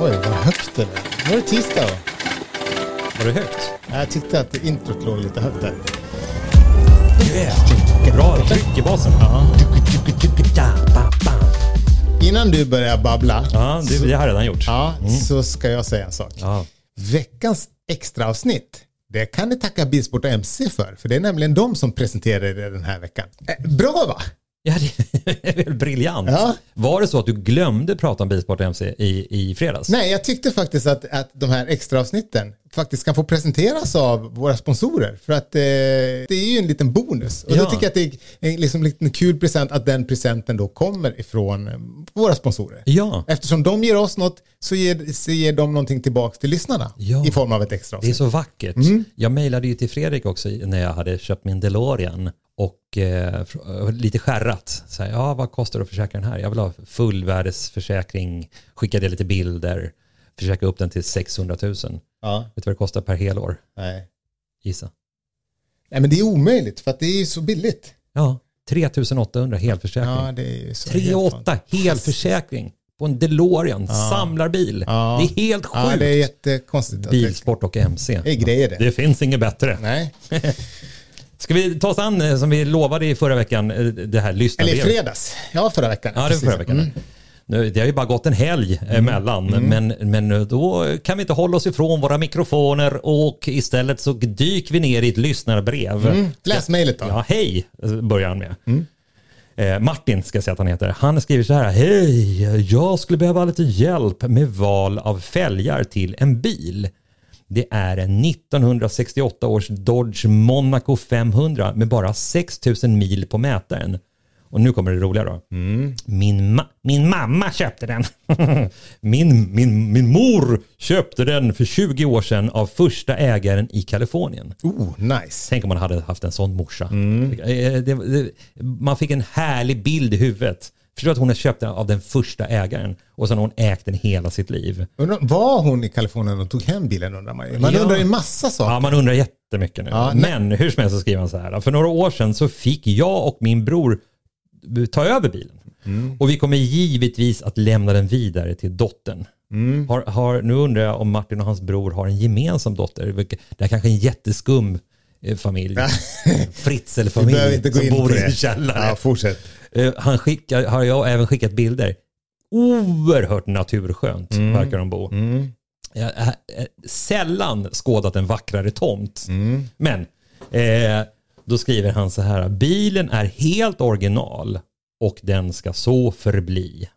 Oj, vad högt det var. Nu var det tisdag. Var det högt? Jag tyckte att introt låg lite högt där. Bra tryck i basen. Innan du börjar babbla Ja, det, det har jag redan gjort. ja, så ska jag säga en sak. Ja. Veckans extra avsnitt det kan ni tacka Bilsport och MC för. För det är nämligen de som presenterar det den här veckan. Eh, bra va? Ja, det är väl briljant. Ja. Var det så att du glömde prata om Bilsport MC i, i fredags? Nej, jag tyckte faktiskt att, att de här extra avsnitten faktiskt kan få presenteras av våra sponsorer. För att eh, det är ju en liten bonus. Och Ja. då tycker jag att det är en liksom en kul present att den presenten då kommer ifrån eh, våra sponsorer. Ja, Eftersom de ger oss något så ger, så ger de någonting tillbaka till lyssnarna Ja. i form av ett extra det är avsnitt. så vackert. Mm. Jag mejlade ju till Fredrik också när jag hade köpt min DeLorean och eh, fr- lite skärrat. Så här, ja, vad kostar det att försäkra den här? Jag vill ha fullvärdesförsäkring, skickade lite bilder, försöka upp den till 600 000. Vet Ja, du vad det kostar per helår? nej. Gissa. nej, men det är omöjligt för att det är ju så billigt. Ja, 3800 helförsäkring. Ja, det är så 3 helt 8 helförsäkring på en DeLorean, samlarbil. Ja. Det är helt sjukt. Ja, det är jättekonstigt. Bilsport och MC. Det är grejer det. Det finns inget bättre. Nej. Ska vi ta oss an, eh, som vi lovade i förra veckan, eh, det här Eller i lyssnarbrevet? fredags. Ja, förra veckan. Ja, det var förra veckan. Mm. Nu, det har ju bara gått en helg emellan, men, men då kan vi inte hålla oss ifrån våra mikrofoner och istället så dyker vi ner i ett lyssnarbrev. Mm. Läs mejlet då. Ja, hej, börjar han med. Eh, Martin ska jag säga att han heter. Han skriver så här. Hej, jag skulle behöva lite hjälp med val av fälgar till en bil. Det är en 1968 års Dodge Monaco 500 med bara 6000 mil på mätaren. Och nu kommer det roliga då. Min, ma- min mamma köpte den. min, min, min mor köpte den för 20 år sedan av första ägaren i Kalifornien. Oh, nice. Tänk om man hade haft en sån morsa. Eh, Det, det, man fick en härlig bild i huvudet. Förstår att hon har köpt av den första ägaren och sen har hon ägt den hela sitt liv. Undrar, var hon i Kalifornien och tog hem bilen undrar man ju. Man Ja. undrar ju massa saker. Ja, man undrar jättemycket nu. Ja. Men hur som helst så skriver han så här. För några år sedan så fick jag och min bror ta över bilen. Mm. Och vi kommer givetvis att lämna den vidare till dottern. Mm. Har, har, nu undrar jag om Martin och hans bror har en gemensam dotter. Det är kanske en jätteskum eh, familj. Fritzelfamilj som bor i en källare. Ja, fortsätt. Eh, Han skickar, har jag även skickat bilder. Oerhört naturskönt Mm. verkar de bo. Jag har eh, sällan skådat en vackrare tomt. Mm. Men eh, då skriver han så här. Bilen är helt original och den ska så förbli.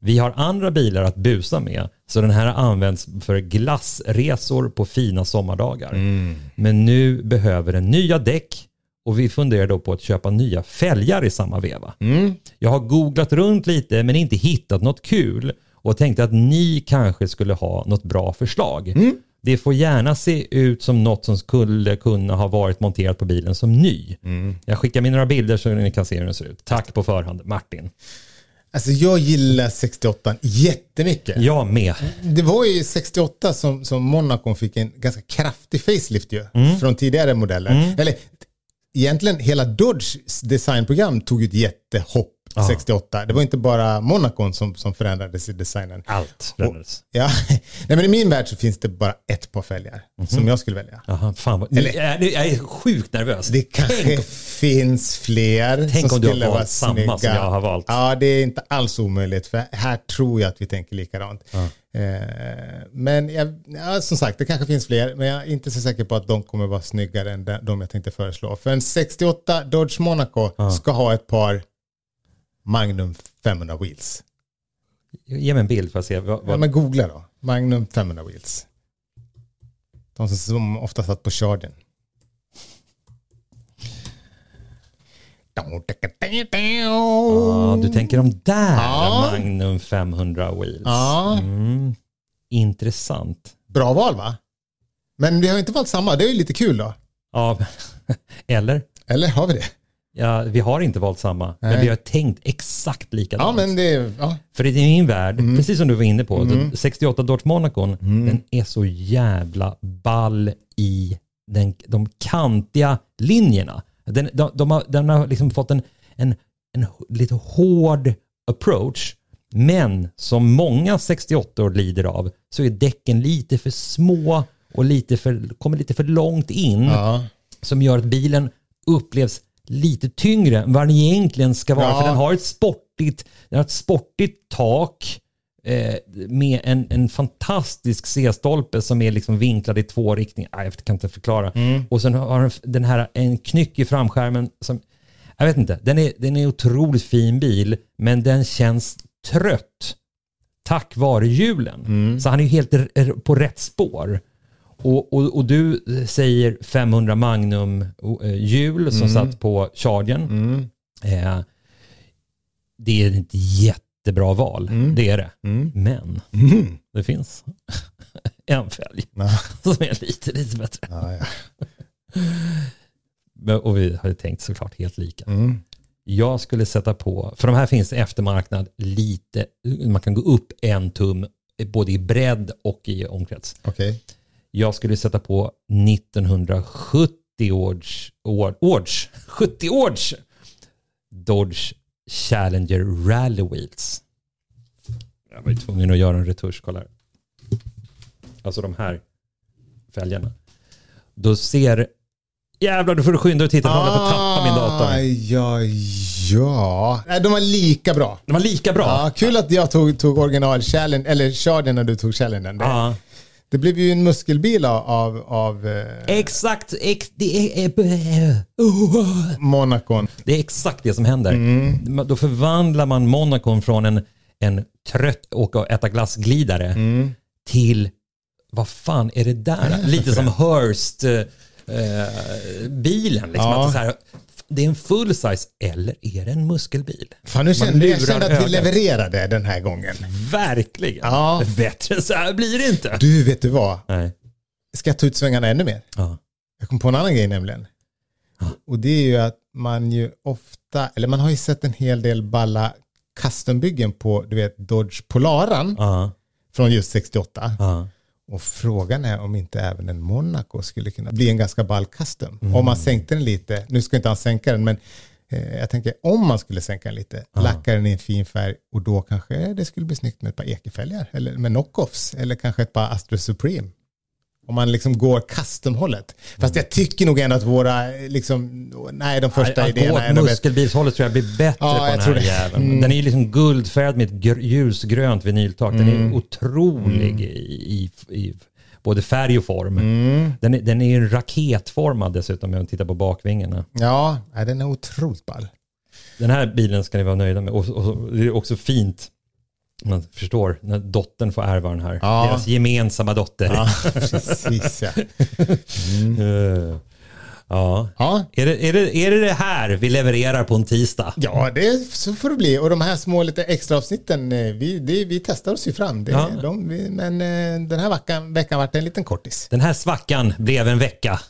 Vi har andra bilar att busa med så den här används för glassresor på fina sommardagar. Men nu behöver den nya däck och vi funderar då på att köpa nya fälgar i samma veva. Jag har googlat runt lite men inte hittat något kul och tänkte att ni kanske skulle ha något bra förslag. Det får gärna se ut som något som skulle kunna ha varit monterat på bilen som ny. Jag skickar med några bilder så ni kan se hur den ser ut. Tack på förhand, Martin. Alltså jag gillar 68 jättemycket. Jag med. Det var ju 68 som, som Monaco fick en ganska kraftig facelift ju. Mm. Från tidigare modeller. Eller egentligen hela Dodges designprogram tog ett jättehopp 68. Det var inte bara Monaco som, som förändrades i designen. Allt förändrades. Ja, nej men i min värld så finns det bara ett par fälgar Mhm. som jag skulle välja. Jaha, fan vad, Eller- jag, är, jag är sjukt nervös. Det kanske Tänk, finns fler Tänk som om du har valt vara samma snygga. som jag har valt. Ja, det är inte alls omöjligt för här tror jag att vi tänker likadant. Eh, men jag, ja, som sagt, det kanske finns fler, men jag är inte så säker på att de kommer vara snyggare än de- jag tänkte föreslå. För en 68 Dodge Monaco ska ha ett par Magnum 500 wheels. ge mig en bild för att se. Vad, Ja, vad, men googla då. Magnum 500 wheels. De som, ofta satt på chargen. ja, du tänker de där Ja. Magnum 500 wheels. Ja, Mm, intressant. bra val va? Men vi har inte valt samma, det är ju lite kul då. Ja, eller? Eller har vi det? Ja, vi har inte valt samma, men Nej. vi har tänkt exakt likadant. Ja, men det ja. För i min värld, Mm. precis som du var inne på, så 68 Dodge Monacon, den är så jävla ball i den, de kantiga linjerna. Den, de, de har, den har liksom fått en, en, en lite hård approach Men som många 68 år lider av så är däcken lite för små och lite för, kommer lite för långt in. Ja. Som gör att bilen upplevs lite tyngre än vad den egentligen ska vara. Ja. För den har ett sportigt, den har ett sportigt tak eh, med en, en fantastisk C-stolpe som är liksom vinklad i två riktningar. Ah, jag kan inte förklara. Och sen har den, den här en knyck i framskärmen som, jag vet inte, den är, den är en otroligt fin bil men den känns trött tack vare hjulen. Så han är ju helt på rätt spår. Och, och, och du säger 500 Magnum eh, hjul som satt på Chargern. Eh, det är ett jättebra val, det är det. Men det finns en fälg som är lite, lite bättre. Ja, ja. Och vi har ju tänkt såklart helt lika. Jag skulle sätta på, för de här finns eftermarknad lite, man kan gå upp en tum både i bredd och i omkrets. Okej. Jag skulle sätta på 1970 års, år, års 70 års Dodge Challenger Rally Wheels. Jag var tvungen att göra en retusch, kolla här. Alltså de här fälgarna. Då ser, jävlar du får skynda dig och titta, jag håller på att tappa min dator. Ah, Ja, ja. Nej, de var lika bra. De var lika bra. Ja, kul att jag tog, tog original Challenge, eller Charden när du tog Challengen. Det, Ja. det blev ju en muskelbil av, av, eh, Exakt, ex, det, är, oh. Monacon. det är exakt det som händer. Mm. Då förvandlar man Monacon från en, en trött åka och äta glassglidare Mm. till, vad fan är det där? Lite som Hearst eh, bilen. Liksom. Ja. Att det, är här, det är en full size eller är det en muskelbil? Fan, nu kände jag kände att vi levererade den här gången. Verkligen. Ja. Bättre så här blir det inte. Du, vet du vad? Nej. Ska jag ta ut svängarna ännu mer? Ja. Jag kom på en annan grej nämligen. Och det är ju att man ju ofta, eller man har ju sett en hel del balla custombyggen på, du vet, Dodge Polaran Ja. från just 68. Och frågan är om inte även en Monaco skulle kunna bli en ganska ball custom. Mm. Om man sänkte den lite, nu ska inte han sänka den, men eh, jag tänker om man skulle sänka den lite, lacka den i en fin färg och då kanske det skulle bli snyggt med ett par ekefälgar eller med knockoffs eller kanske ett par Astro Supreme. Om man liksom går custom-hållet. Fast jag tycker nog ändå att våra, liksom, nej de första att idéerna gå är åt muskelbilshållet tror jag blir bättre Ja, på jag den här det. jäveln. Mm. Den är ju liksom guldfärgad med ett gr- ljusgrönt vinyltak. Den är otrolig i, i, i både färg och form. Den, är, den är ju raketformad dessutom om man tittar på bakvingarna. Ja, den är otroligt ball. Den här bilen ska ni vara nöjda med. Och, och det är också fint, man förstår, när dottern får ärva den här. Ja. Deras gemensamma dotter. Ja, precis ja. Eh, ja. Ja, Är, det, är, det, är det det här vi levererar på en tisdag? Ja, det, så får det bli. Och de här små lite extra avsnitten, eh, vi, det, vi testar oss ju fram. Det, Ja. de, vi, men eh, den här veckan, veckan vart en liten kortis. Den här svackan blev en vecka.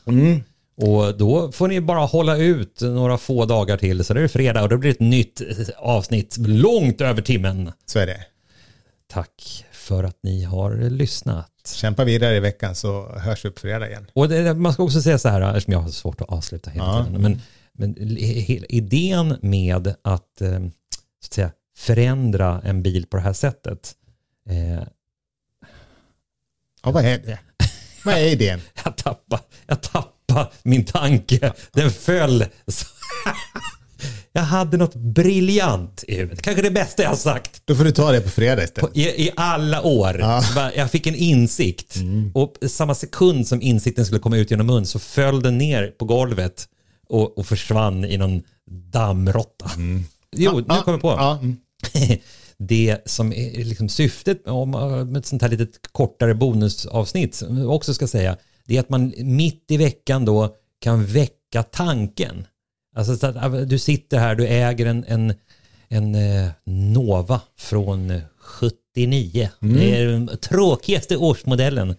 Och då får ni bara hålla ut några få dagar till så det är fredag och då blir det ett nytt avsnitt långt över timmen. Så är det. Tack för att ni har lyssnat. Kämpa vidare i veckan så hörs vi på fredag igen. Och det, man ska också säga så här, eftersom jag har svårt att avsluta hela Ja. tiden. Men, men idén med att, eh, så att säga, förändra en bil på det här sättet. Eh, Ja, vad är det? Vad är idén? jag tappade, jag tappade min tanke. Den föll. Så- Jag hade något briljant i huvudet. Kanske det bästa jag har sagt Då får du ta det på fredag istället. i, i alla år. Ja. Mm. Jag fick en insikt. Och samma sekund som insikten skulle komma ut genom mun så föll den ner på golvet och, och försvann i någon dammråtta. Jo, nu kommer jag på. Ja, mm. det som är liksom syftet med ett sånt här litet kortare bonusavsnitt, som jag också ska säga, det är att man mitt i veckan då kan väcka tanken. Alltså så att äh, du sitter här, du äger en, en, en eh, Nova från 79. Det är den tråkigaste årsmodellen.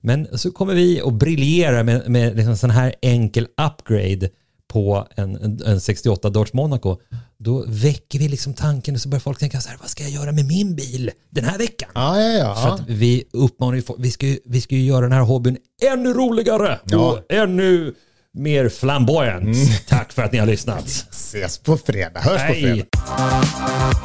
Men så kommer vi och briljerar med, med liksom sån här enkel upgrade på en, en, en 68 Dodge Monaco. Då väcker vi liksom tanken och så börjar folk tänka så här, vad ska jag göra med min bil den här veckan? ja, ja. ja. För att vi uppmanar ju folk, vi ska ju, vi ska ju göra den här hobbyn ännu roligare Ja. och ännu mer flamboyant. Mm. Tack för att ni har lyssnat. Ses på fredag. Hörs Hej. på fredag.